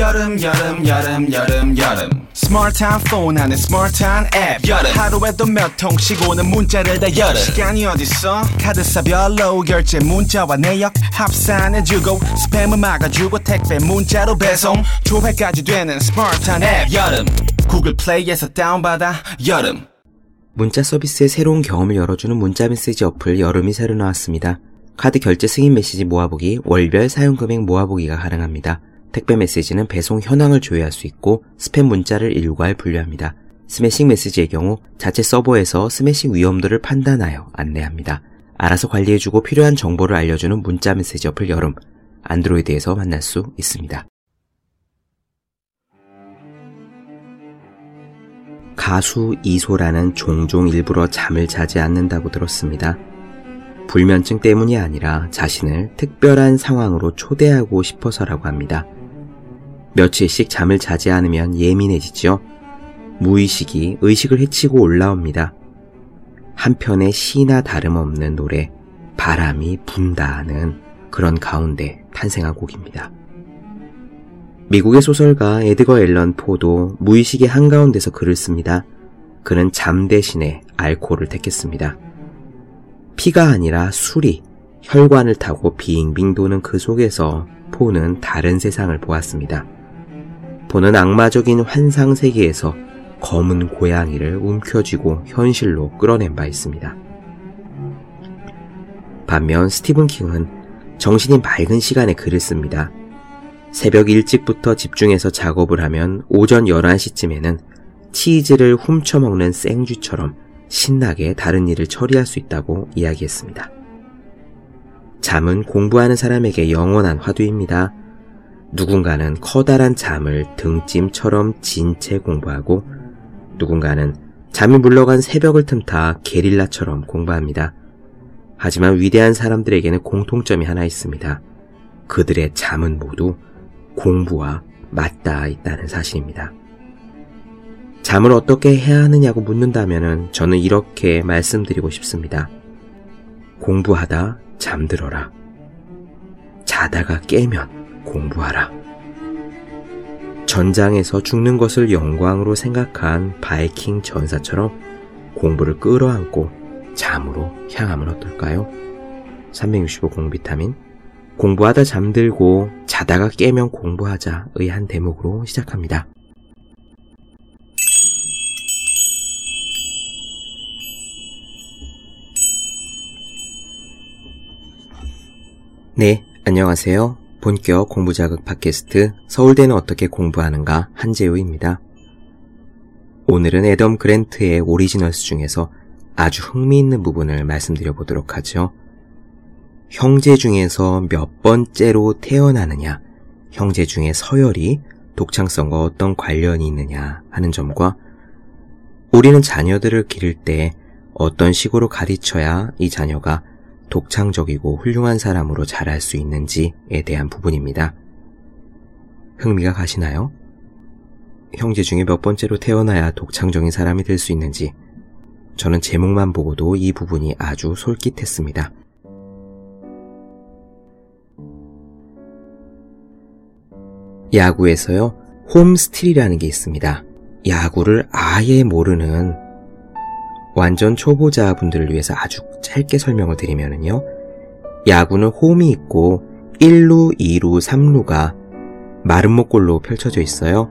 여름 여름 여름 여름 여름. 스마트한 폰 안에 스마트한 앱 여름. 하루에도 몇 통씩 오는 문자를 다 여름. 시간이 어딨어? 카드사별로 결제 문자와 내역. 합산해주고 스팸을 막아주고 택배 문자로 배송. 조회까지 되는 스마트한 앱 여름. 구글 플레이에서 다운받아. 여름. 문자 서비스의 새로운 경험을 열어주는 문자 메시지 어플 여름이 새로 나왔습니다. 카드 결제 승인 메시지 모아보기, 월별 사용 금액 모아보기가 가능합니다. 택배 메시지는 배송 현황을 조회할 수 있고 스팸 문자를 일괄 분류합니다. 스매싱 메시지의 경우 자체 서버에서 스매싱 위험도를 판단하여 안내합니다. 알아서 관리해주고 필요한 정보를 알려주는 문자 메시지 어플 여름, 안드로이드에서 만날 수 있습니다. 가수 이소라는 종종 일부러 잠을 자지 않는다고 들었습니다. 불면증 때문이 아니라 자신을 특별한 상황으로 초대하고 싶어서라고 합니다. 며칠씩 잠을 자지 않으면 예민해지죠. 무의식이 의식을 해치고 올라옵니다. 한편의 시나 다름없는 노래, 바람이 분다는 그런 가운데 탄생한 곡입니다. 미국의 소설가 에드거 앨런 포도 무의식의 한가운데서 글을 씁니다. 그는 잠 대신에 알코올을 택했습니다. 피가 아니라 술이 혈관을 타고 빙빙 도는 그 속에서 포는 다른 세상을 보았습니다. 포는 악마적인 환상 세계에서 검은 고양이를 움켜쥐고 현실로 끌어낸 바 있습니다. 반면 스티븐 킹은 정신이 맑은 시간에 글을 씁니다. 새벽 일찍부터 집중해서 작업을 하면 오전 11시쯤에는 치즈를 훔쳐먹는 생쥐처럼 신나게 다른 일을 처리할 수 있다고 이야기했습니다. 잠은 공부하는 사람에게 영원한 화두입니다. 누군가는 커다란 잠을 등짐처럼 진 채 공부하고 누군가는 잠이 물러간 새벽을 틈타 게릴라처럼 공부합니다. 하지만 위대한 사람들에게는 공통점이 하나 있습니다. 그들의 잠은 모두 공부와 맞닿아 있다는 사실입니다. 잠을 어떻게 해야 하느냐고 묻는다면 저는 이렇게 말씀드리고 싶습니다. 공부하다 잠들어라. 자다가 깨면 공부하라. 전장에서 죽는 것을 영광으로 생각한 바이킹 전사처럼 공부를 끌어안고 잠으로 향하면 어떨까요? 365 공비타민 공부하다 잠들고 자다가 깨면 공부하자의 한 대목으로 시작합니다. 네, 안녕하세요. 본격 공부 자극 팟캐스트 서울대는 어떻게 공부하는가 한재우입니다. 오늘은 애덤 그랜트의 오리지널스 중에서 아주 흥미있는 부분을 말씀드려 보도록 하죠. 형제 중에서 몇 번째로 태어나느냐, 형제 중에 서열이 독창성과 어떤 관련이 있느냐 하는 점과 우리는 자녀들을 기를 때 어떤 식으로 가르쳐야 이 자녀가 독창적이고 훌륭한 사람으로 자랄 수 있는지에 대한 부분입니다. 흥미가 가시나요? 형제 중에 몇 번째로 태어나야 독창적인 사람이 될 수 있는지 저는 제목만 보고도 이 부분이 아주 솔깃했습니다. 야구에서요, 홈스틸이라는 게 있습니다. 야구를 아예 모르는 완전 초보자 분들을 위해서 아주 짧게 설명을 드리면요. 야구는 홈이 있고 1루, 2루, 3루가 마름모골로 펼쳐져 있어요.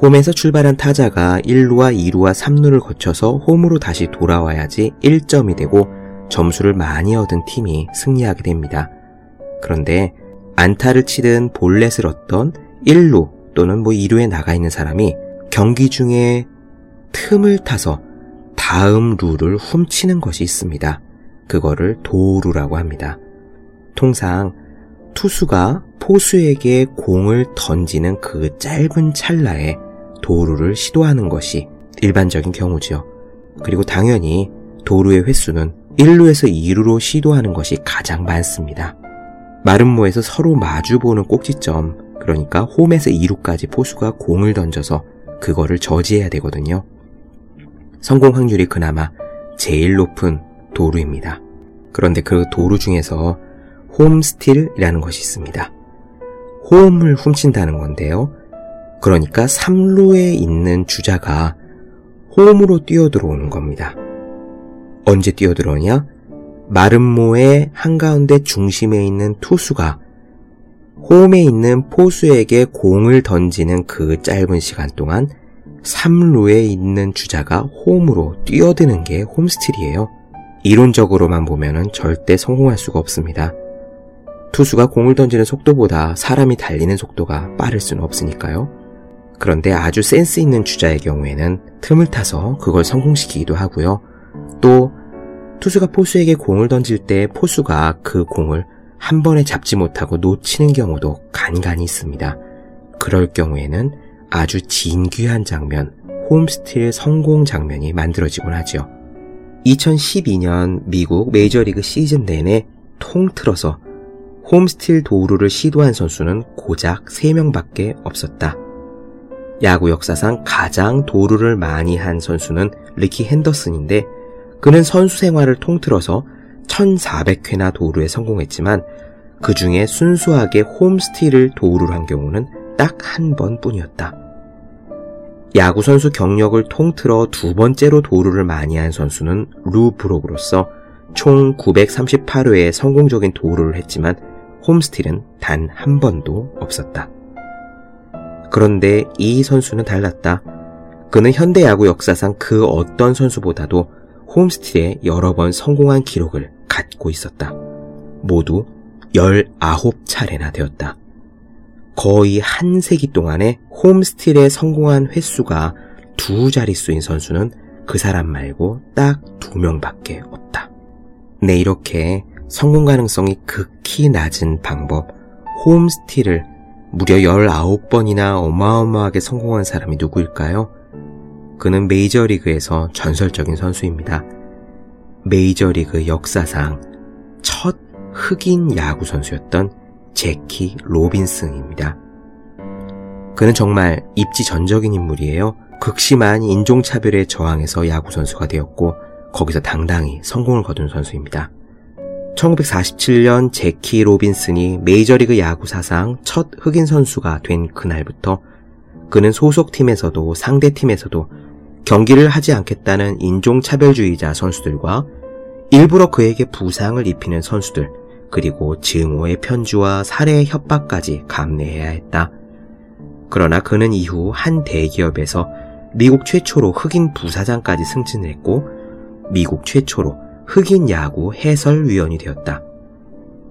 홈에서 출발한 타자가 1루와 2루와 3루를 거쳐서 홈으로 다시 돌아와야지 1점이 되고 점수를 많이 얻은 팀이 승리하게 됩니다. 그런데 안타를 치든 볼넷을 얻던 1루 또는 뭐 2루에 나가 있는 사람이 경기 중에 틈을 타서 다음 루를 훔치는 것이 있습니다. 그거를 도루라고 합니다. 통상 투수가 포수에게 공을 던지는 그 짧은 찰나에 도루를 시도하는 것이 일반적인 경우죠. 그리고 당연히 도루의 횟수는 1루에서 2루로 시도하는 것이 가장 많습니다. 마름모에서 서로 마주보는 꼭지점, 그러니까 홈에서 2루까지 포수가 공을 던져서 그거를 저지해야 되거든요. 성공 확률이 그나마 제일 높은 도루입니다. 그런데 그 도루 중에서 홈스틸이라는 것이 있습니다. 홈을 훔친다는 건데요. 그러니까 3루에 있는 주자가 홈으로 뛰어들어오는 겁니다. 언제 뛰어들어오냐? 마름모의 한가운데 중심에 있는 투수가 홈에 있는 포수에게 공을 던지는 그 짧은 시간 동안 3루에 있는 주자가 홈으로 뛰어드는 게 홈스틸이에요. 이론적으로만 보면 절대 성공할 수가 없습니다. 투수가 공을 던지는 속도보다 사람이 달리는 속도가 빠를 수는 없으니까요. 그런데 아주 센스 있는 주자의 경우에는 틈을 타서 그걸 성공시키기도 하고요. 또 투수가 포수에게 공을 던질 때 포수가 그 공을 한 번에 잡지 못하고 놓치는 경우도 간간히 있습니다. 그럴 경우에는 아주 진귀한 장면, 홈스틸 성공 장면이 만들어지곤 하죠. 2012년 미국 메이저리그 시즌 내내 통틀어서 홈스틸 도루를 시도한 선수는 고작 3명밖에 없었다. 야구 역사상 가장 도루를 많이 한 선수는 리키 핸더슨인데 그는 선수 생활을 통틀어서 1400회나 도루에 성공했지만 그 중에 순수하게 홈스틸을 도루를 한 경우는 딱 한 번뿐이었다. 야구 선수 경력을 통틀어 두 번째로 도루를 많이 한 선수는 루 브록으로서 총 938회의 성공적인 도루를 했지만 홈스틸은 단 한 번도 없었다. 그런데 이 선수는 달랐다. 그는 현대 야구 역사상 그 어떤 선수보다도 홈스틸에 여러 번 성공한 기록을 갖고 있었다. 모두 19차례나 되었다. 거의 한 세기 동안에 홈스틸에 성공한 횟수가 두 자릿수인 선수는 그 사람 말고 딱 두 명밖에 없다. 네, 이렇게 성공 가능성이 극히 낮은 방법, 홈스틸을 무려 19번이나 어마어마하게 성공한 사람이 누구일까요? 그는 메이저리그에서 전설적인 선수입니다. 메이저리그 역사상 첫 흑인 야구 선수였던 제키 로빈슨입니다. 그는 정말 입지전적인 인물이에요. 극심한 인종차별에 저항해서 야구 선수가 되었고 거기서 당당히 성공을 거둔 선수입니다. 1947년 제키 로빈슨이 메이저리그 야구 사상 첫 흑인 선수가 된 그날부터 그는 소속팀에서도 상대팀에서도 경기를 하지 않겠다는 인종차별주의자 선수들과 일부러 그에게 부상을 입히는 선수들, 그리고 증오의 편지와 살해의 협박까지 감내해야 했다. 그러나 그는 이후 한 대기업에서 미국 최초로 흑인 부사장까지 승진을 했고 미국 최초로 흑인 야구 해설위원이 되었다.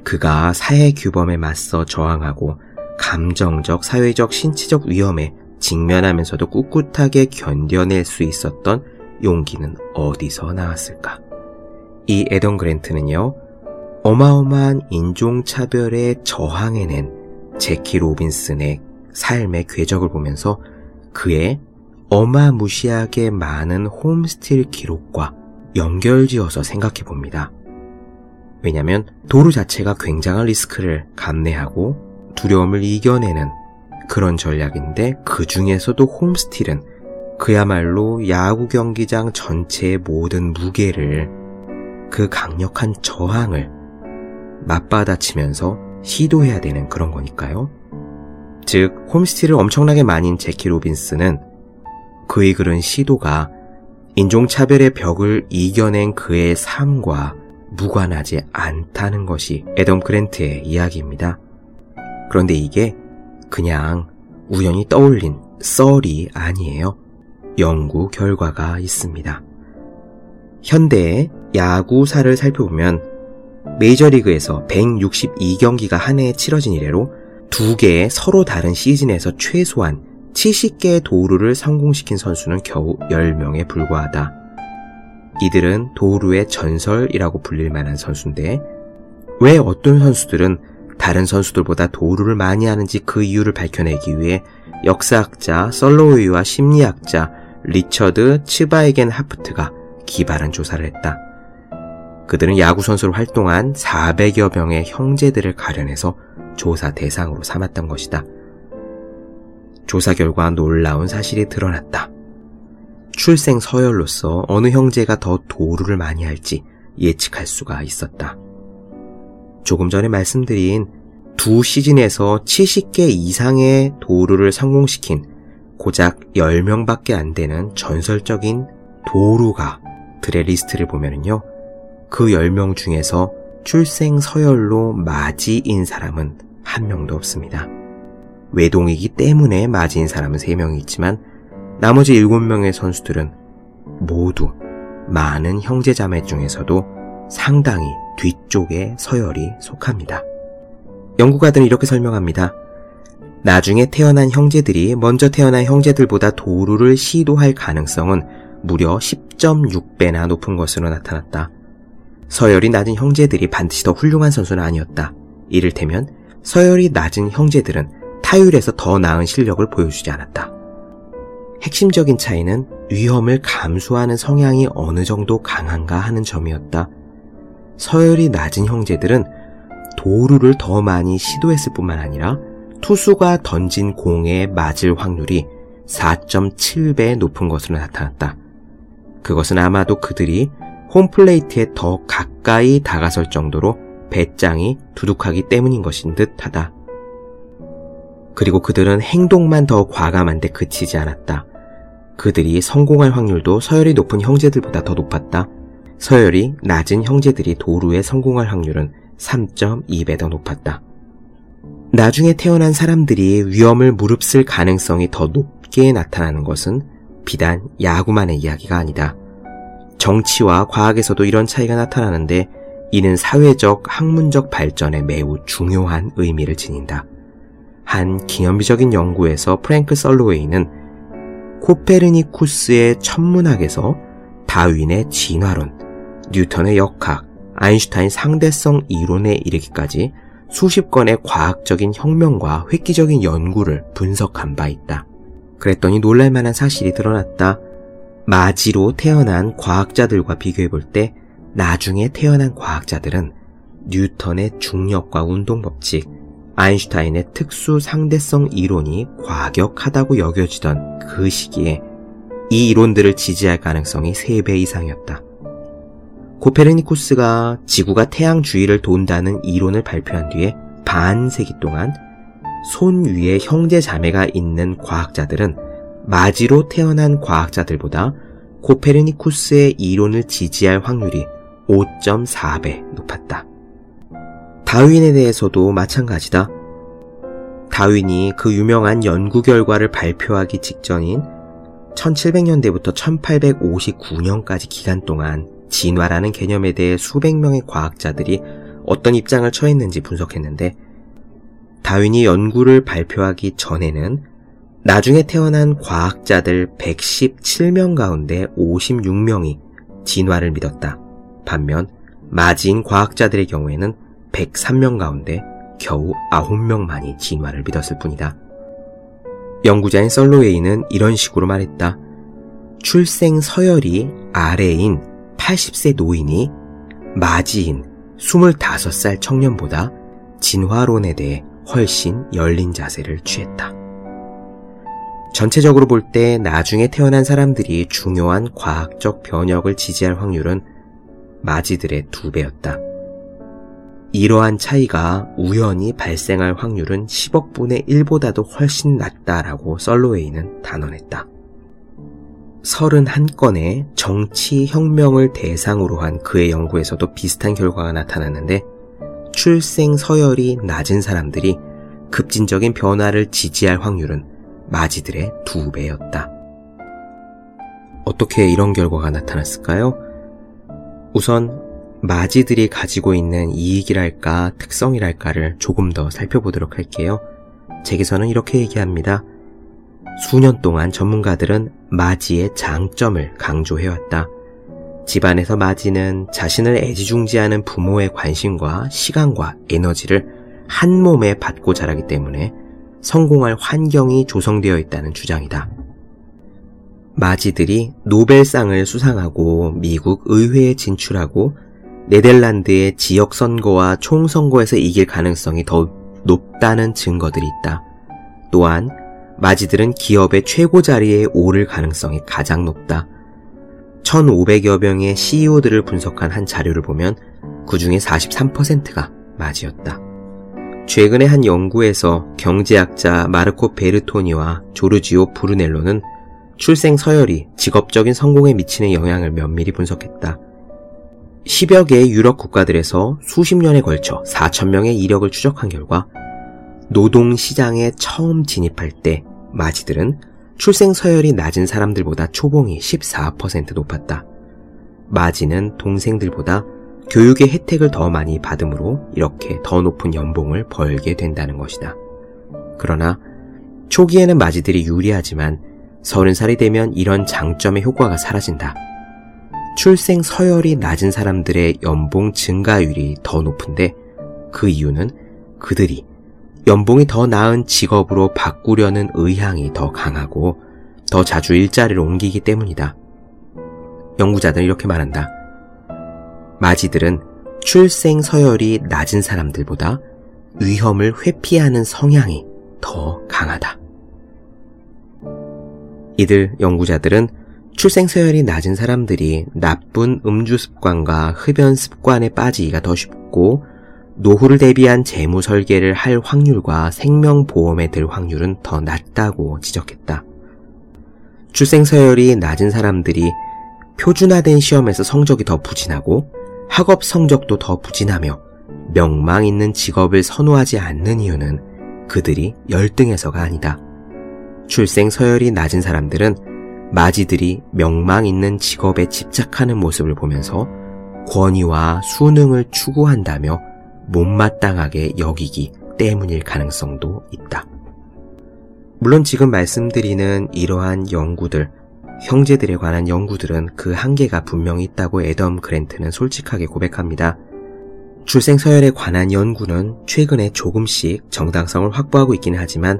그가 사회 규범에 맞서 저항하고 감정적, 사회적, 신체적 위험에 직면하면서도 꿋꿋하게 견뎌낼 수 있었던 용기는 어디서 나왔을까? 이 에던 그랜트는요, 어마어마한 인종차별에 저항해낸 제키 로빈슨의 삶의 궤적을 보면서 그의 어마무시하게 많은 홈스틸 기록과 연결지어서 생각해 봅니다. 왜냐하면 도루 자체가 굉장한 리스크를 감내하고 두려움을 이겨내는 그런 전략인데 그 중에서도 홈스틸은 그야말로 야구 경기장 전체의 모든 무게를 그 강력한 저항을 맞받아치면서 시도해야 되는 그런 거니까요. 즉, 홈스틸을 엄청나게 많이 제키 로빈스는 그의 그런 시도가 인종차별의 벽을 이겨낸 그의 삶과 무관하지 않다는 것이 에덤 그랜트의 이야기입니다. 그런데 이게 그냥 우연히 떠올린 썰이 아니에요. 연구 결과가 있습니다. 현대의 야구사를 살펴보면 메이저리그에서 162경기가 한 해에 치러진 이래로 두 개의 서로 다른 시즌에서 최소한 70개의 도루를 성공시킨 선수는 겨우 10명에 불과하다. 이들은 도루의 전설이라고 불릴 만한 선수인데 왜 어떤 선수들은 다른 선수들보다 도루를 많이 하는지 그 이유를 밝혀내기 위해 역사학자 썰로우이와 심리학자 리처드 츠바이겐 하프트가 기발한 조사를 했다. 그들은 야구 선수로 활동한 400여 명의 형제들을 가려내서 조사 대상으로 삼았던 것이다. 조사 결과 놀라운 사실이 드러났다. 출생 서열로서 어느 형제가 더 도루를 많이 할지 예측할 수가 있었다. 조금 전에 말씀드린 두 시즌에서 70개 이상의 도루를 성공시킨 고작 10명밖에 안 되는 전설적인 도루가 들의 리스트를 보면요. 그 10명 중에서 출생 서열로 마지인 사람은 한 명도 없습니다. 외동이기 때문에 맞이인 사람은 3명이 있지만 나머지 7명의 선수들은 모두 많은 형제자매 중에서도 상당히 뒤쪽에 서열이 속합니다. 연구가들은 이렇게 설명합니다. 나중에 태어난 형제들이 먼저 태어난 형제들보다 도루를 시도할 가능성은 무려 10.6배나 높은 것으로 나타났다. 서열이 낮은 형제들이 반드시 더 훌륭한 선수는 아니었다. 이를테면 서열이 낮은 형제들은 타율에서 더 나은 실력을 보여주지 않았다. 핵심적인 차이는 위험을 감수하는 성향이 어느 정도 강한가 하는 점이었다. 서열이 낮은 형제들은 도루를 더 많이 시도했을 뿐만 아니라 투수가 던진 공에 맞을 확률이 4.7배 높은 것으로 나타났다. 그것은 아마도 그들이 홈플레이트에 더 가까이 다가설 정도로 배짱이 두둑하기 때문인 것인 듯 하다. 그리고 그들은 행동만 더 과감한데 그치지 않았다. 그들이 성공할 확률도 서열이 높은 형제들보다 더 높았다. 서열이 낮은 형제들이 도루에 성공할 확률은 3.2배 더 높았다. 나중에 태어난 사람들이 위험을 무릅쓸 가능성이 더 높게 나타나는 것은 비단 야구만의 이야기가 아니다. 정치와 과학에서도 이런 차이가 나타나는데 이는 사회적, 학문적 발전에 매우 중요한 의미를 지닌다. 한 기념비적인 연구에서 프랭크 설로웨이는 코페르니쿠스의 천문학에서 다윈의 진화론, 뉴턴의 역학, 아인슈타인 상대성 이론에 이르기까지 수십 건의 과학적인 혁명과 획기적인 연구를 분석한 바 있다. 그랬더니 놀랄만한 사실이 드러났다. 마지로 태어난 과학자들과 비교해 볼 때 나중에 태어난 과학자들은 뉴턴의 중력과 운동 법칙, 아인슈타인의 특수 상대성 이론이 과격하다고 여겨지던 그 시기에 이 이론들을 지지할 가능성이 3배 이상이었다. 코페르니쿠스가 지구가 태양 주위를 돈다는 이론을 발표한 뒤에 반세기 동안 손 위에 형제 자매가 있는 과학자들은 마지로 태어난 과학자들보다 코페르니쿠스의 이론을 지지할 확률이 5.4배 높았다. 다윈에 대해서도 마찬가지다. 다윈이 그 유명한 연구 결과를 발표하기 직전인 1700년대부터 1859년까지 기간 동안 진화라는 개념에 대해 수백 명의 과학자들이 어떤 입장을 처했는지 분석했는데 다윈이 연구를 발표하기 전에는 나중에 태어난 과학자들 117명 가운데 56명이 진화를 믿었다. 반면 마지인 과학자들의 경우에는 103명 가운데 겨우 9명만이 진화를 믿었을 뿐이다. 연구자인 썰로웨이는 이런 식으로 말했다. 출생 서열이 아래인 80세 노인이 마지인 25살 청년보다 진화론에 대해 훨씬 열린 자세를 취했다. 전체적으로 볼 때 나중에 태어난 사람들이 중요한 과학적 변혁을 지지할 확률은 마지들의 두 배였다. 이러한 차이가 우연히 발생할 확률은 10억 분의 1보다도 훨씬 낮다라고 썰로웨이는 단언했다. 31건의 정치 혁명을 대상으로 한 그의 연구에서도 비슷한 결과가 나타났는데 출생 서열이 낮은 사람들이 급진적인 변화를 지지할 확률은 마지들의 두 배였다. 어떻게 이런 결과가 나타났을까요? 우선 마지들이 가지고 있는 이익이랄까 특성이랄까를 조금 더 살펴보도록 할게요. 책에서는 이렇게 얘기합니다. 수년 동안 전문가들은 마지의 장점을 강조해왔다. 집안에서 마지는 자신을 애지중지하는 부모의 관심과 시간과 에너지를 한 몸에 받고 자라기 때문에 성공할 환경이 조성되어 있다는 주장이다. 마지들이 노벨상을 수상하고 미국 의회에 진출하고 네덜란드의 지역 선거와 총선거에서 이길 가능성이 더 높다는 증거들이 있다. 또한 마지들은 기업의 최고 자리에 오를 가능성이 가장 높다. 1,500여 명의 CEO들을 분석한 한 자료를 보면 그 중에 43%가 마지였다. 최근에 한 연구에서 경제학자 마르코 베르토니와 조르지오 브루넬로는 출생 서열이 직업적인 성공에 미치는 영향을 면밀히 분석했다. 10여 개의 유럽 국가들에서 수십 년에 걸쳐 4천명의 이력을 추적한 결과 노동 시장에 처음 진입할 때 마지들은 출생 서열이 낮은 사람들보다 초봉이 14% 높았다. 마지는 동생들보다 교육의 혜택을 더 많이 받으므로 이렇게 더 높은 연봉을 벌게 된다는 것이다. 그러나 초기에는 마지들이 유리하지만 서른 살이 되면 이런 장점의 효과가 사라진다. 출생 서열이 낮은 사람들의 연봉 증가율이 더 높은데 그 이유는 그들이 연봉이 더 나은 직업으로 바꾸려는 의향이 더 강하고 더 자주 일자리를 옮기기 때문이다. 연구자들은 이렇게 말한다. 마지들은 출생 서열이 낮은 사람들보다 위험을 회피하는 성향이 더 강하다. 이들 연구자들은 출생 서열이 낮은 사람들이 나쁜 음주 습관과 흡연 습관에 빠지기가 더 쉽고 노후를 대비한 재무 설계를 할 확률과 생명보험에 들 확률은 더 낮다고 지적했다. 출생 서열이 낮은 사람들이 표준화된 시험에서 성적이 더 부진하고 학업 성적도 더 부진하며 명망 있는 직업을 선호하지 않는 이유는 그들이 열등해서가 아니다. 출생 서열이 낮은 사람들은 마지들이 명망 있는 직업에 집착하는 모습을 보면서 권위와 수능을 추구한다며 못마땅하게 여기기 때문일 가능성도 있다. 물론 지금 말씀드리는 이러한 연구들, 형제들에 관한 연구들은 그 한계가 분명히 있다고 에덤 그랜트는 솔직하게 고백합니다. 출생 서열에 관한 연구는 최근에 조금씩 정당성을 확보하고 있기는 하지만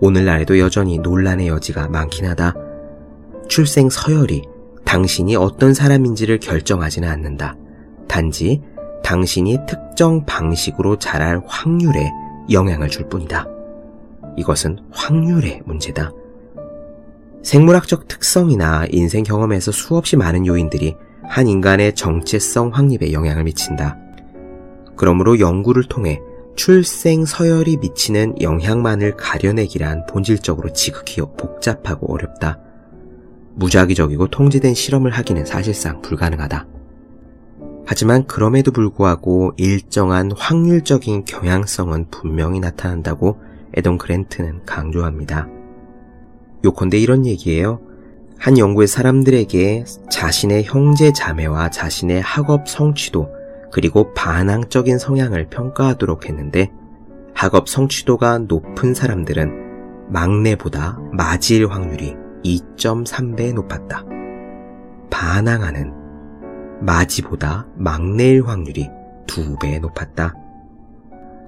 오늘날에도 여전히 논란의 여지가 많긴 하다. 출생 서열이 당신이 어떤 사람인지를 결정하지는 않는다. 단지 당신이 특정 방식으로 자랄 확률에 영향을 줄 뿐이다. 이것은 확률의 문제다. 생물학적 특성이나 인생 경험에서 수없이 많은 요인들이 한 인간의 정체성 확립에 영향을 미친다. 그러므로 연구를 통해 출생 서열이 미치는 영향만을 가려내기란 본질적으로 지극히 복잡하고 어렵다. 무작위적이고 통제된 실험을 하기는 사실상 불가능하다. 하지만 그럼에도 불구하고 일정한 확률적인 경향성은 분명히 나타난다고 에던 그랜트는 강조합니다. 요컨대 이런 얘기예요. 한 연구의 사람들에게 자신의 형제 자매와 자신의 학업 성취도 그리고 반항적인 성향을 평가하도록 했는데 학업 성취도가 높은 사람들은 막내보다 맞을 확률이 2.3배 높았다. 반항하는 마지보다 막내일 확률이 2배 높았다.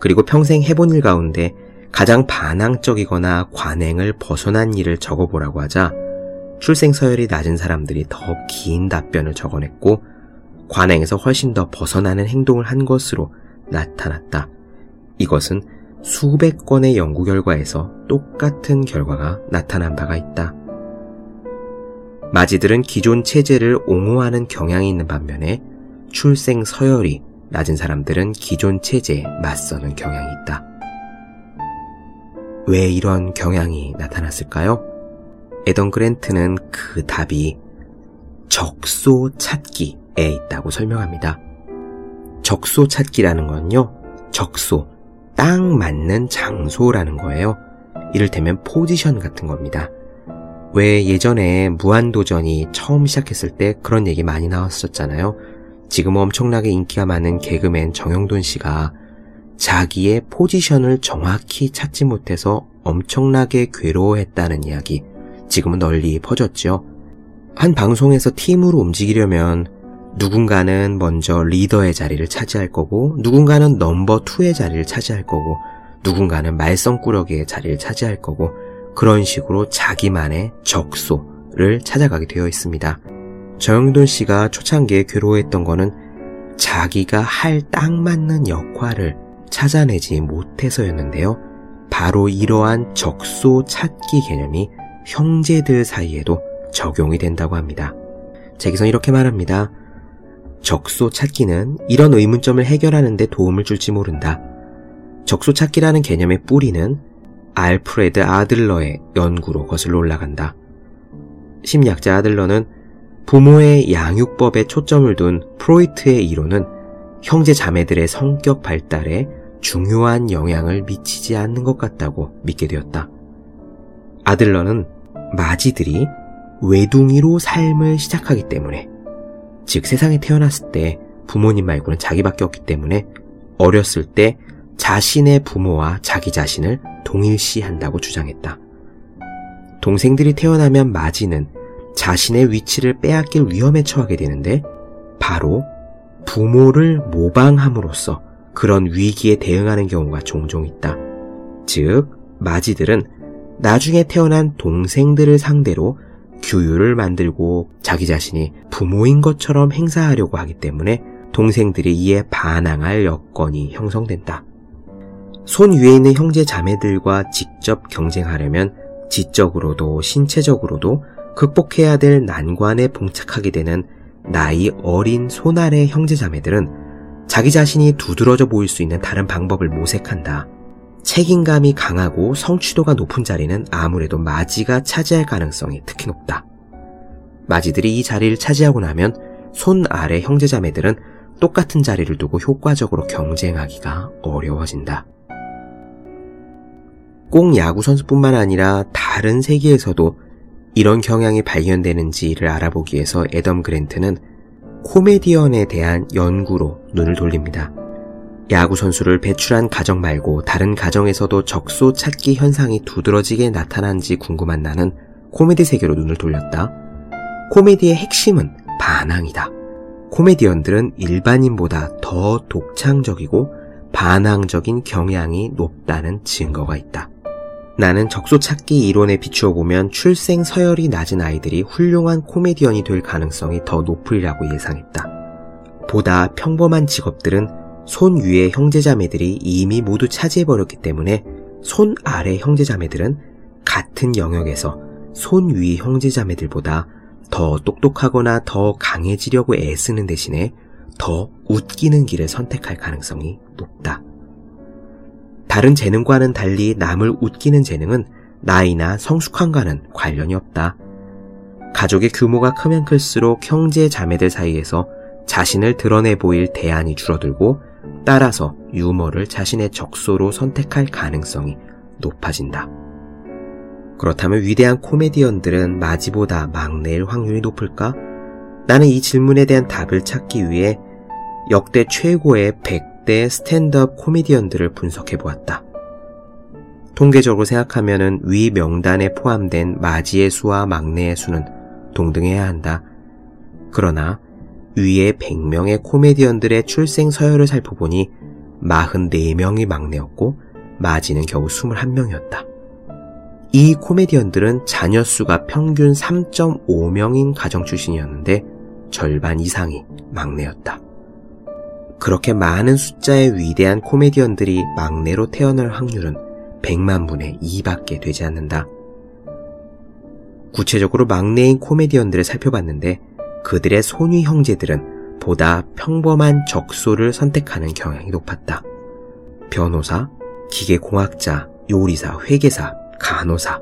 그리고 평생 해본 일 가운데 가장 반항적이거나 관행을 벗어난 일을 적어보라고 하자 출생 서열이 낮은 사람들이 더 긴 답변을 적어냈고 관행에서 훨씬 더 벗어나는 행동을 한 것으로 나타났다. 이것은 수백 건의 연구 결과에서 똑같은 결과가 나타난 바가 있다. 마지들은 기존 체제를 옹호하는 경향이 있는 반면에 출생 서열이 낮은 사람들은 기존 체제에 맞서는 경향이 있다. 왜 이런 경향이 나타났을까요? 에던 그랜트는 그 답이 적소 찾기에 있다고 설명합니다. 적소 찾기라는 건요, 적소, 딱 맞는 장소라는 거예요. 이를테면 포지션 같은 겁니다. 왜 예전에 무한도전이 처음 시작했을 때 그런 얘기 많이 나왔었잖아요. 지금 엄청나게 인기가 많은 개그맨 정영돈 씨가 자기의 포지션을 정확히 찾지 못해서 엄청나게 괴로워했다는 이야기 지금은 널리 퍼졌죠. 한 방송에서 팀으로 움직이려면 누군가는 먼저 리더의 자리를 차지할 거고 누군가는 넘버 투의 자리를 차지할 거고 누군가는 말썽꾸러기의 자리를 차지할 거고 그런 식으로 자기만의 적소를 찾아가게 되어 있습니다. 정영돈 씨가 초창기에 괴로워했던 거는 자기가 할 딱 맞는 역할을 찾아내지 못해서였는데요. 바로 이러한 적소 찾기 개념이 형제들 사이에도 적용이 된다고 합니다. 제기선 이렇게 말합니다. 적소 찾기는 이런 의문점을 해결하는데 도움을 줄지 모른다. 적소 찾기라는 개념의 뿌리는 알프레드 아들러의 연구로 거슬러 올라간다. 심리학자 아들러는 부모의 양육법에 초점을 둔 프로이트의 이론은 형제 자매들의 성격 발달에 중요한 영향을 미치지 않는 것 같다고 믿게 되었다. 아들러는 마지들이 외둥이로 삶을 시작하기 때문에, 즉 세상에 태어났을 때 부모님 말고는 자기밖에 없기 때문에 어렸을 때 자신의 부모와 자기 자신을 동일시한다고 주장했다. 동생들이 태어나면 마지는 자신의 위치를 빼앗길 위험에 처하게 되는데 바로 부모를 모방함으로써 그런 위기에 대응하는 경우가 종종 있다. 즉, 마지들은 나중에 태어난 동생들을 상대로 규율을 만들고 자기 자신이 부모인 것처럼 행사하려고 하기 때문에 동생들이 이에 반항할 여건이 형성된다. 손 위에 있는 형제 자매들과 직접 경쟁하려면 지적으로도 신체적으로도 극복해야 될 난관에 봉착하게 되는 나이 어린 손아래 형제 자매들은 자기 자신이 두드러져 보일 수 있는 다른 방법을 모색한다. 책임감이 강하고 성취도가 높은 자리는 아무래도 마지가 차지할 가능성이 특히 높다. 마지들이 이 자리를 차지하고 나면 손 아래 형제자매들은 똑같은 자리를 두고 효과적으로 경쟁하기가 어려워진다. 꼭 야구 선수뿐만 아니라 다른 세계에서도 이런 경향이 발견되는지를 알아보기 위해서 애덤 그랜트는 코미디언에 대한 연구로 눈을 돌립니다. 야구 선수를 배출한 가정 말고 다른 가정에서도 적소 찾기 현상이 두드러지게 나타난지 궁금한 나는 코미디 세계로 눈을 돌렸다. 코미디의 핵심은 반항이다. 코미디언들은 일반인보다 더 독창적이고 반항적인 경향이 높다는 증거가 있다. 나는 적소 찾기 이론에 비추어 보면 출생 서열이 낮은 아이들이 훌륭한 코미디언이 될 가능성이 더 높으리라고 예상했다. 보다 평범한 직업들은 손 위의 형제자매들이 이미 모두 차지해버렸기 때문에 손 아래 형제자매들은 같은 영역에서 손 위 형제자매들보다 더 똑똑하거나 더 강해지려고 애쓰는 대신에 더 웃기는 길을 선택할 가능성이 높다. 다른 재능과는 달리 남을 웃기는 재능은 나이나 성숙함과는 관련이 없다. 가족의 규모가 크면 클수록 형제 자매들 사이에서 자신을 드러내 보일 대안이 줄어들고 따라서 유머를 자신의 적소로 선택할 가능성이 높아진다. 그렇다면 위대한 코미디언들은 마지보다 막내일 확률이 높을까? 나는 이 질문에 대한 답을 찾기 위해 역대 최고의 100 대 스탠드업 코미디언들을 분석해 보았다. 통계적으로 생각하면 위 명단에 포함된 마지의 수와 막내의 수는 동등해야 한다. 그러나 위의 100명의 코미디언들의 출생 서열을 살펴보니 44명이 막내였고 마지는 겨우 21명이었다. 이 코미디언들은 자녀 수가 평균 3.5명인 가정 출신이었는데 절반 이상이 막내였다. 그렇게 많은 숫자의 위대한 코미디언들이 막내로 태어날 확률은 100만 분의 2밖에 되지 않는다. 구체적으로 막내인 코미디언들을 살펴봤는데 그들의 손위 형제들은 보다 평범한 적소를 선택하는 경향이 높았다. 변호사, 기계공학자, 요리사, 회계사, 간호사,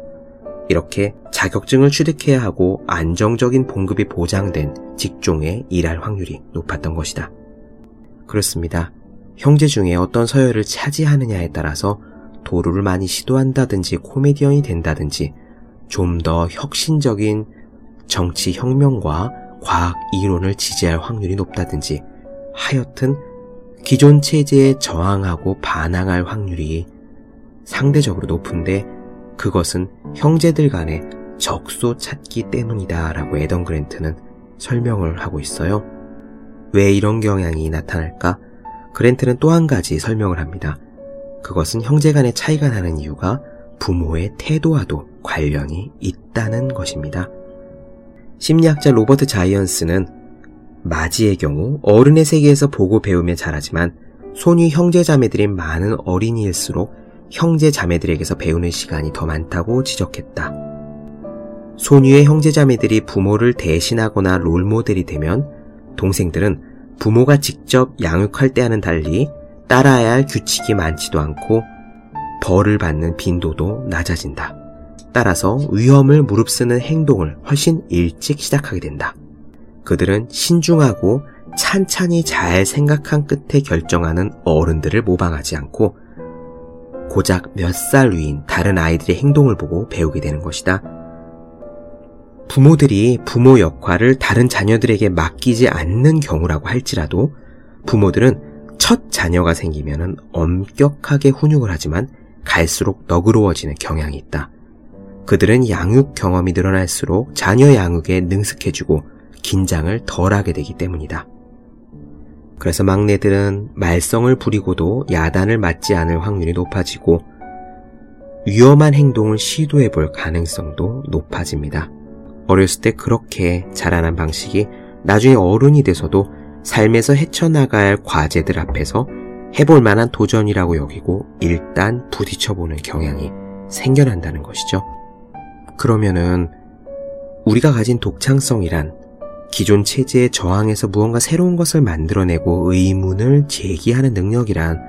이렇게 자격증을 취득해야 하고 안정적인 봉급이 보장된 직종에 일할 확률이 높았던 것이다. 그렇습니다. 형제 중에 어떤 서열을 차지하느냐에 따라서 도루를 많이 시도한다든지 코미디언이 된다든지 좀 더 혁신적인 정치 혁명과 과학 이론을 지지할 확률이 높다든지 하여튼 기존 체제에 저항하고 반항할 확률이 상대적으로 높은데 그것은 형제들 간의 적소 찾기 때문이다 라고 에던 그랜트는 설명을 하고 있어요. 왜 이런 경향이 나타날까? 그랜트는 또 한 가지 설명을 합니다. 그것은 형제 간의 차이가 나는 이유가 부모의 태도와도 관련이 있다는 것입니다. 심리학자 로버트 자이언스는 마지의 경우 어른의 세계에서 보고 배우며 자라지만 손위 형제 자매들인 많은 어린이일수록 형제 자매들에게서 배우는 시간이 더 많다고 지적했다. 손위의 형제자매들이 부모를 대신하거나 롤모델이 되면 동생들은 부모가 직접 양육할 때와는 달리 따라야 할 규칙이 많지도 않고 벌을 받는 빈도도 낮아진다. 따라서 위험을 무릅쓰는 행동을 훨씬 일찍 시작하게 된다. 그들은 신중하고 찬찬히 잘 생각한 끝에 결정하는 어른들을 모방하지 않고 고작 몇 살 위인 다른 아이들의 행동을 보고 배우게 되는 것이다. 부모들이 부모 역할을 다른 자녀들에게 맡기지 않는 경우라고 할지라도 부모들은 첫 자녀가 생기면 엄격하게 훈육을 하지만 갈수록 너그러워지는 경향이 있다. 그들은 양육 경험이 늘어날수록 자녀 양육에 능숙해지고 긴장을 덜하게 되기 때문이다. 그래서 막내들은 말썽을 부리고도 야단을 맞지 않을 확률이 높아지고 위험한 행동을 시도해 볼 가능성도 높아집니다. 어렸을 때 그렇게 자라난 방식이 나중에 어른이 돼서도 삶에서 헤쳐나갈 과제들 앞에서 해볼 만한 도전이라고 여기고 일단 부딪혀보는 경향이 생겨난다는 것이죠. 그러면은 우리가 가진 독창성이란 기존 체제에 저항해서 무언가 새로운 것을 만들어내고 의문을 제기하는 능력이란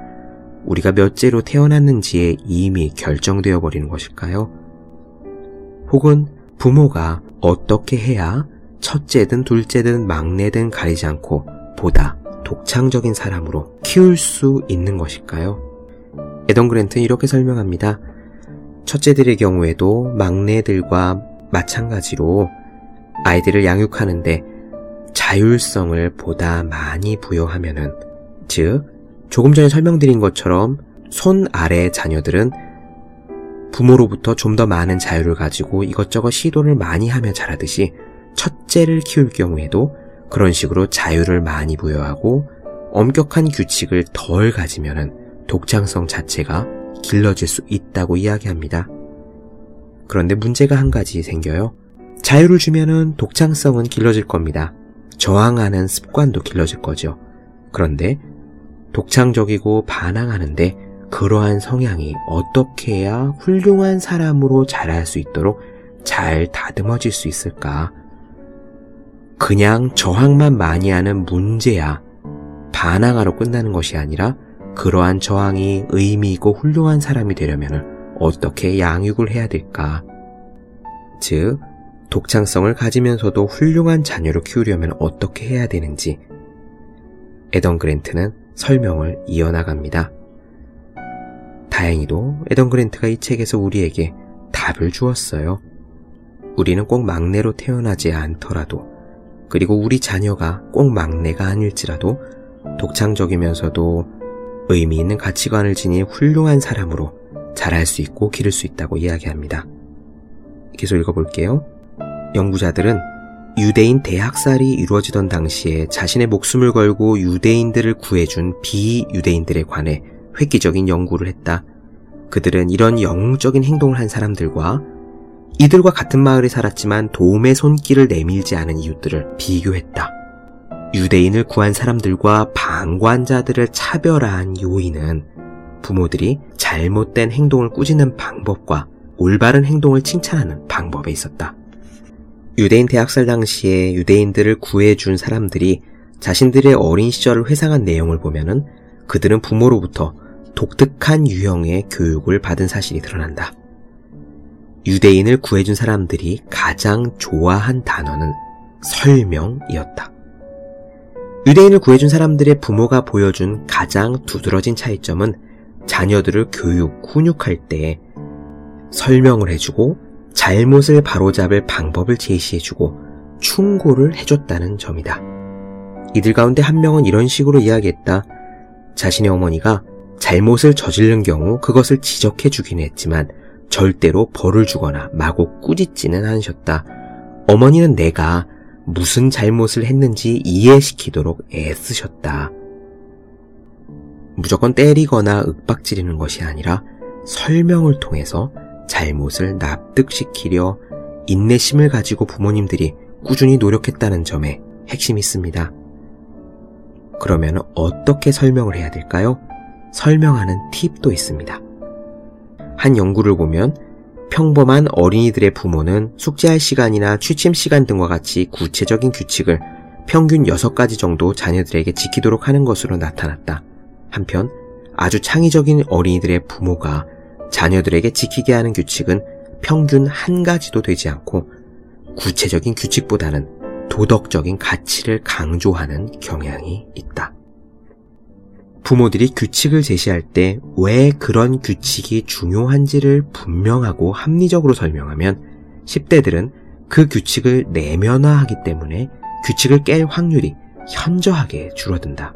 우리가 몇째로 태어났는지에 이미 결정되어 버리는 것일까요? 혹은 부모가 어떻게 해야 첫째든 둘째든 막내든 가리지 않고 보다 독창적인 사람으로 키울 수 있는 것일까요? 에던 그랜트는 이렇게 설명합니다. 첫째들의 경우에도 막내들과 마찬가지로 아이들을 양육하는데 자율성을 보다 많이 부여하면은, 즉, 조금 전에 설명드린 것처럼 손 아래 자녀들은 부모로부터 좀 더 많은 자유를 가지고 이것저것 시도를 많이 하며 자라듯이 첫째를 키울 경우에도 그런 식으로 자유를 많이 부여하고 엄격한 규칙을 덜 가지면은 독창성 자체가 길러질 수 있다고 이야기합니다. 그런데 문제가 한 가지 생겨요. 자유를 주면은 독창성은 길러질 겁니다. 저항하는 습관도 길러질 거죠. 그런데 독창적이고 반항하는데 그러한 성향이 어떻게 해야 훌륭한 사람으로 자랄 수 있도록 잘 다듬어질 수 있을까? 그냥 저항만 많이 하는 문제야 반항하러 끝나는 것이 아니라 그러한 저항이 의미 있고 훌륭한 사람이 되려면 어떻게 양육을 해야 될까? 즉, 독창성을 가지면서도 훌륭한 자녀로 키우려면 어떻게 해야 되는지 에던 그랜트는 설명을 이어나갑니다. 다행히도 에던 그랜트가 이 책에서 우리에게 답을 주었어요. 우리는 꼭 막내로 태어나지 않더라도, 그리고 우리 자녀가 꼭 막내가 아닐지라도 독창적이면서도 의미 있는 가치관을 지닌 훌륭한 사람으로 자랄 수 있고 기를 수 있다고 이야기합니다. 계속 읽어볼게요. 연구자들은 유대인 대학살이 이루어지던 당시에 자신의 목숨을 걸고 유대인들을 구해준 비유대인들에 관해 획기적인 연구를 했다. 그들은 이런 영웅적인 행동을 한 사람들과 이들과 같은 마을에 살았지만 도움의 손길을 내밀지 않은 이웃들을 비교했다. 유대인을 구한 사람들과 방관자들을 차별한 요인은 부모들이 잘못된 행동을 꾸짖는 방법과 올바른 행동을 칭찬하는 방법에 있었다. 유대인 대학살 당시에 유대인들을 구해준 사람들이 자신들의 어린 시절을 회상한 내용을 보면은 그들은 부모로부터 독특한 유형의 교육을 받은 사실이 드러난다. 유대인을 구해준 사람들이 가장 좋아한 단어는 설명이었다. 유대인을 구해준 사람들의 부모가 보여준 가장 두드러진 차이점은 자녀들을 교육, 훈육할 때 설명을 해주고 잘못을 바로잡을 방법을 제시해주고 충고를 해줬다는 점이다. 이들 가운데 한 명은 이런 식으로 이야기했다. 자신의 어머니가 잘못을 저지른 경우 그것을 지적해 주긴 했지만 절대로 벌을 주거나 마구 꾸짖지는 않으셨다. 어머니는 내가 무슨 잘못을 했는지 이해시키도록 애쓰셨다. 무조건 때리거나 윽박지르는 것이 아니라 설명을 통해서 잘못을 납득시키려 인내심을 가지고 부모님들이 꾸준히 노력했다는 점에 핵심이 있습니다. 그러면 어떻게 설명을 해야 될까요? 설명하는 팁도 있습니다. 한 연구를 보면 평범한 어린이들의 부모는 숙제할 시간이나 취침 시간 등과 같이 구체적인 규칙을 평균 6가지 정도 자녀들에게 지키도록 하는 것으로 나타났다. 한편 아주 창의적인 어린이들의 부모가 자녀들에게 지키게 하는 규칙은 평균 한 가지도 되지 않고 구체적인 규칙보다는 도덕적인 가치를 강조하는 경향이 있다. 부모들이 규칙을 제시할 때 왜 그런 규칙이 중요한지를 분명하고 합리적으로 설명하면 10대들은 그 규칙을 내면화하기 때문에 규칙을 깰 확률이 현저하게 줄어든다.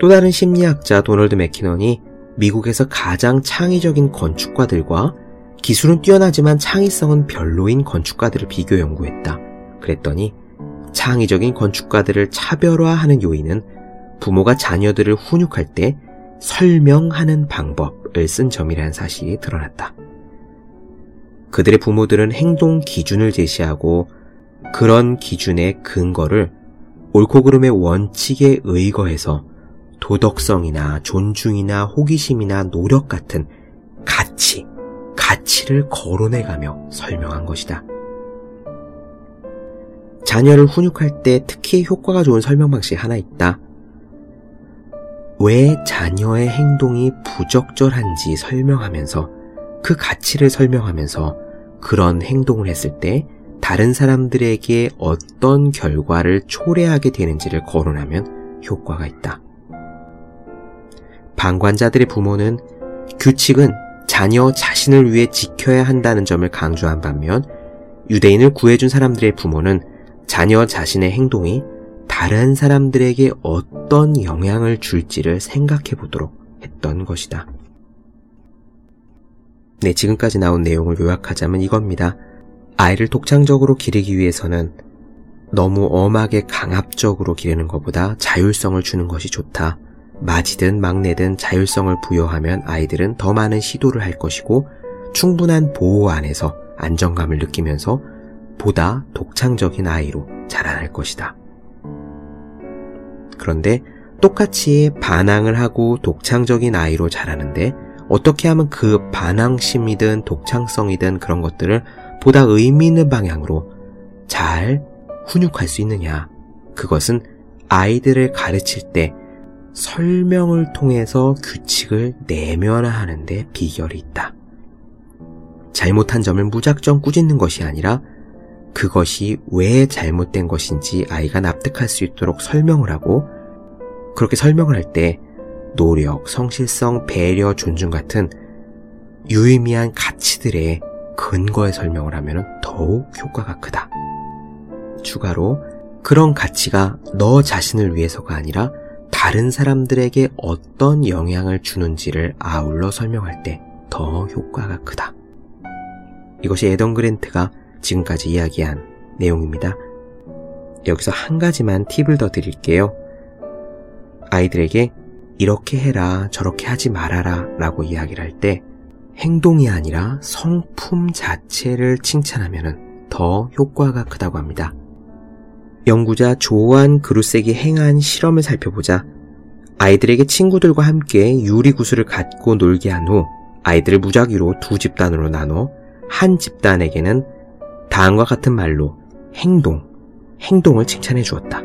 또 다른 심리학자 도널드 맥키넌이 미국에서 가장 창의적인 건축가들과 기술은 뛰어나지만 창의성은 별로인 건축가들을 비교 연구했다. 그랬더니 창의적인 건축가들을 차별화하는 요인은 부모가 자녀들을 훈육할 때 설명하는 방법을 쓴 점이라는 사실이 드러났다. 그들의 부모들은 행동 기준을 제시하고 그런 기준의 근거를 옳고 그름의 원칙에 의거해서 도덕성이나 존중이나 호기심이나 노력 같은 가치, 가치를 거론해가며 설명한 것이다. 자녀를 훈육할 때 특히 효과가 좋은 설명 방식이 하나 있다. 왜 자녀의 행동이 부적절한지 설명하면서 그 가치를 설명하면서 그런 행동을 했을 때 다른 사람들에게 어떤 결과를 초래하게 되는지를 거론하면 효과가 있다. 방관자들의 부모는 규칙은 자녀 자신을 위해 지켜야 한다는 점을 강조한 반면 유대인을 구해준 사람들의 부모는 자녀 자신의 행동이 다른 사람들에게 어떤 영향을 줄지를 생각해 보도록 했던 것이다. 네, 지금까지 나온 내용을 요약하자면 이겁니다. 아이를 독창적으로 기르기 위해서는 너무 엄하게 강압적으로 기르는 것보다 자율성을 주는 것이 좋다. 맞이든 막내든 자율성을 부여하면 아이들은 더 많은 시도를 할 것이고 충분한 보호 안에서 안정감을 느끼면서 보다 독창적인 아이로 자라날 것이다. 그런데 똑같이 반항을 하고 독창적인 아이로 자라는데 어떻게 하면 그 반항심이든 독창성이든 그런 것들을 보다 의미 있는 방향으로 잘 훈육할 수 있느냐. 그것은 아이들을 가르칠 때 설명을 통해서 규칙을 내면화하는데 비결이 있다. 잘못한 점을 무작정 꾸짖는 것이 아니라 그것이 왜 잘못된 것인지 아이가 납득할 수 있도록 설명을 하고 그렇게 설명을 할 때 노력, 성실성, 배려, 존중 같은 유의미한 가치들의 근거에 설명을 하면 더욱 효과가 크다. 추가로 그런 가치가 너 자신을 위해서가 아니라 다른 사람들에게 어떤 영향을 주는지를 아울러 설명할 때 더 효과가 크다. 이것이 에던 그랜트가 지금까지 이야기한 내용입니다. 여기서 한 가지만 팁을 더 드릴게요. 아이들에게 이렇게 해라, 저렇게 하지 말아라 라고 이야기를 할 때 행동이 아니라 성품 자체를 칭찬하면 더 효과가 크다고 합니다. 연구자 조안 그루색이 행한 실험을 살펴보자 아이들에게 친구들과 함께 유리 구슬을 갖고 놀게 한 후 아이들을 무작위로 두 집단으로 나눠 한 집단에게는 다음과 같은 말로 행동, 행동을 칭찬해 주었다.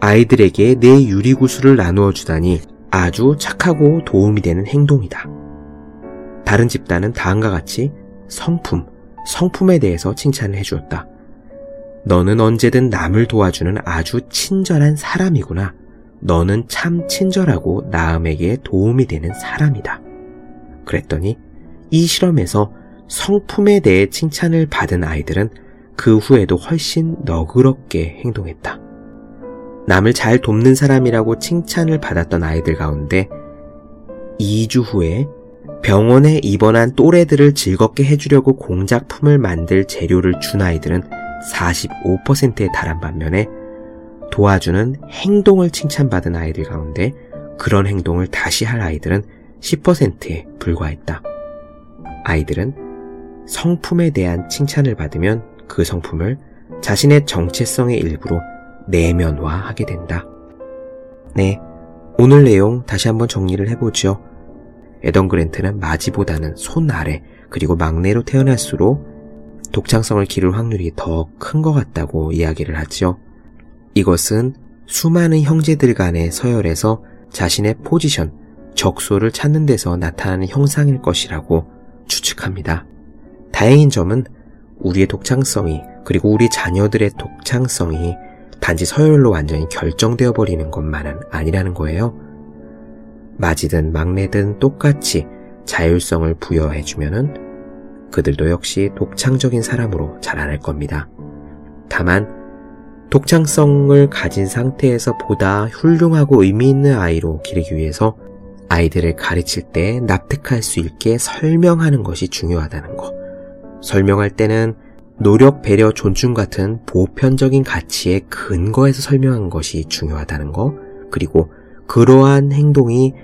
아이들에게 내 유리구슬을 나누어 주다니 아주 착하고 도움이 되는 행동이다. 다른 집단은 다음과 같이 성품, 성품에 대해서 칭찬을 해 주었다. 너는 언제든 남을 도와주는 아주 친절한 사람이구나. 너는 참 친절하고 남에게 도움이 되는 사람이다. 그랬더니 이 실험에서 성품에 대해 칭찬을 받은 아이들은 그 후에도 훨씬 너그럽게 행동했다. 남을 잘 돕는 사람이라고 칭찬을 받았던 아이들 가운데 2주 후에 병원에 입원한 또래들을 즐겁게 해주려고 공작품을 만들 재료를 준 아이들은 45%에 달한 반면에 도와주는 행동을 칭찬받은 아이들 가운데 그런 행동을 다시 할 아이들은 10%에 불과했다. 아이들은 성품에 대한 칭찬을 받으면 그 성품을 자신의 정체성의 일부로 내면화하게 된다. 네. 오늘 내용 다시 한번 정리를 해보죠. 에던 그랜트는 마지보다는 손 아래 그리고 막내로 태어날수록 독창성을 기를 확률이 더 큰 것 같다고 이야기를 하죠. 이것은 수많은 형제들 간의 서열에서 자신의 포지션 적소를 찾는 데서 나타나는 형상일 것이라고 추측합니다. 다행인 점은 우리의 독창성이 그리고 우리 자녀들의 독창성이 단지 서열로 완전히 결정되어 버리는 것만은 아니라는 거예요. 맞이든 막내든 똑같이 자율성을 부여해주면은 그들도 역시 독창적인 사람으로 자라날 겁니다. 다만 독창성을 가진 상태에서 보다 훌륭하고 의미 있는 아이로 기르기 위해서 아이들을 가르칠 때 납득할 수 있게 설명하는 것이 중요하다는 것. 설명할 때는 노력, 배려, 존중 같은 보편적인 가치에 근거해서 설명한 것이 중요하다는 것. 그리고 그러한 행동이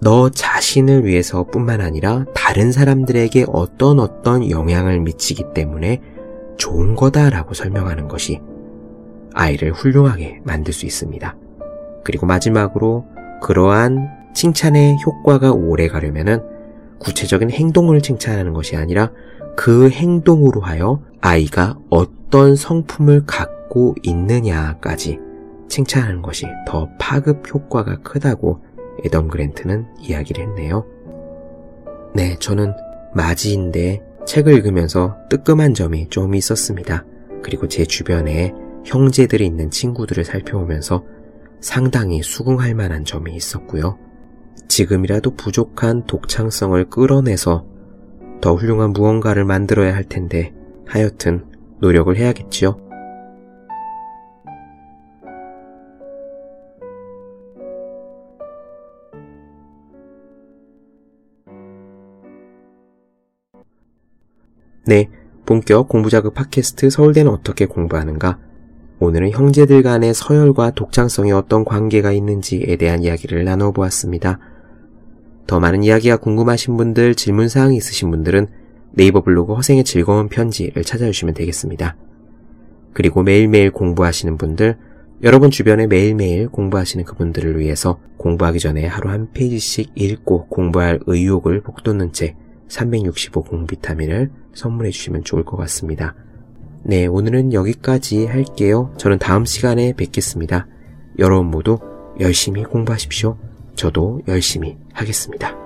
너 자신을 위해서 뿐만 아니라 다른 사람들에게 어떤 어떤 영향을 미치기 때문에 좋은 거다라고 설명하는 것이 아이를 훌륭하게 만들 수 있습니다. 그리고 마지막으로 그러한 칭찬의 효과가 오래 가려면은 구체적인 행동을 칭찬하는 것이 아니라 그 행동으로 하여 아이가 어떤 성품을 갖고 있느냐까지 칭찬하는 것이 더 파급 효과가 크다고 에덤 그랜트는 이야기를 했네요. 네, 저는 마지인데 책을 읽으면서 뜨끔한 점이 좀 있었습니다. 그리고 제 주변에 형제들이 있는 친구들을 살펴보면서 상당히 수긍할 만한 점이 있었고요. 지금이라도 부족한 독창성을 끌어내서 더 훌륭한 무언가를 만들어야 할 텐데 하여튼 노력을 해야겠지요. 네, 본격 공부자극 팟캐스트 서울대는 어떻게 공부하는가? 오늘은 형제들 간의 서열과 독창성이 어떤 관계가 있는지에 대한 이야기를 나눠보았습니다. 더 많은 이야기가 궁금하신 분들, 질문사항이 있으신 분들은 네이버 블로그 허생의 즐거운 편지를 찾아주시면 되겠습니다. 그리고 매일매일 공부하시는 분들, 여러분 주변에 매일매일 공부하시는 그분들을 위해서 공부하기 전에 하루 한 페이지씩 읽고 공부할 의욕을 북돋는 책, 365 공비타민을 선물해 주시면 좋을 것 같습니다. 네, 오늘은 여기까지 할게요. 저는 다음 시간에 뵙겠습니다. 여러분 모두 열심히 공부하십시오. 저도 열심히 하겠습니다.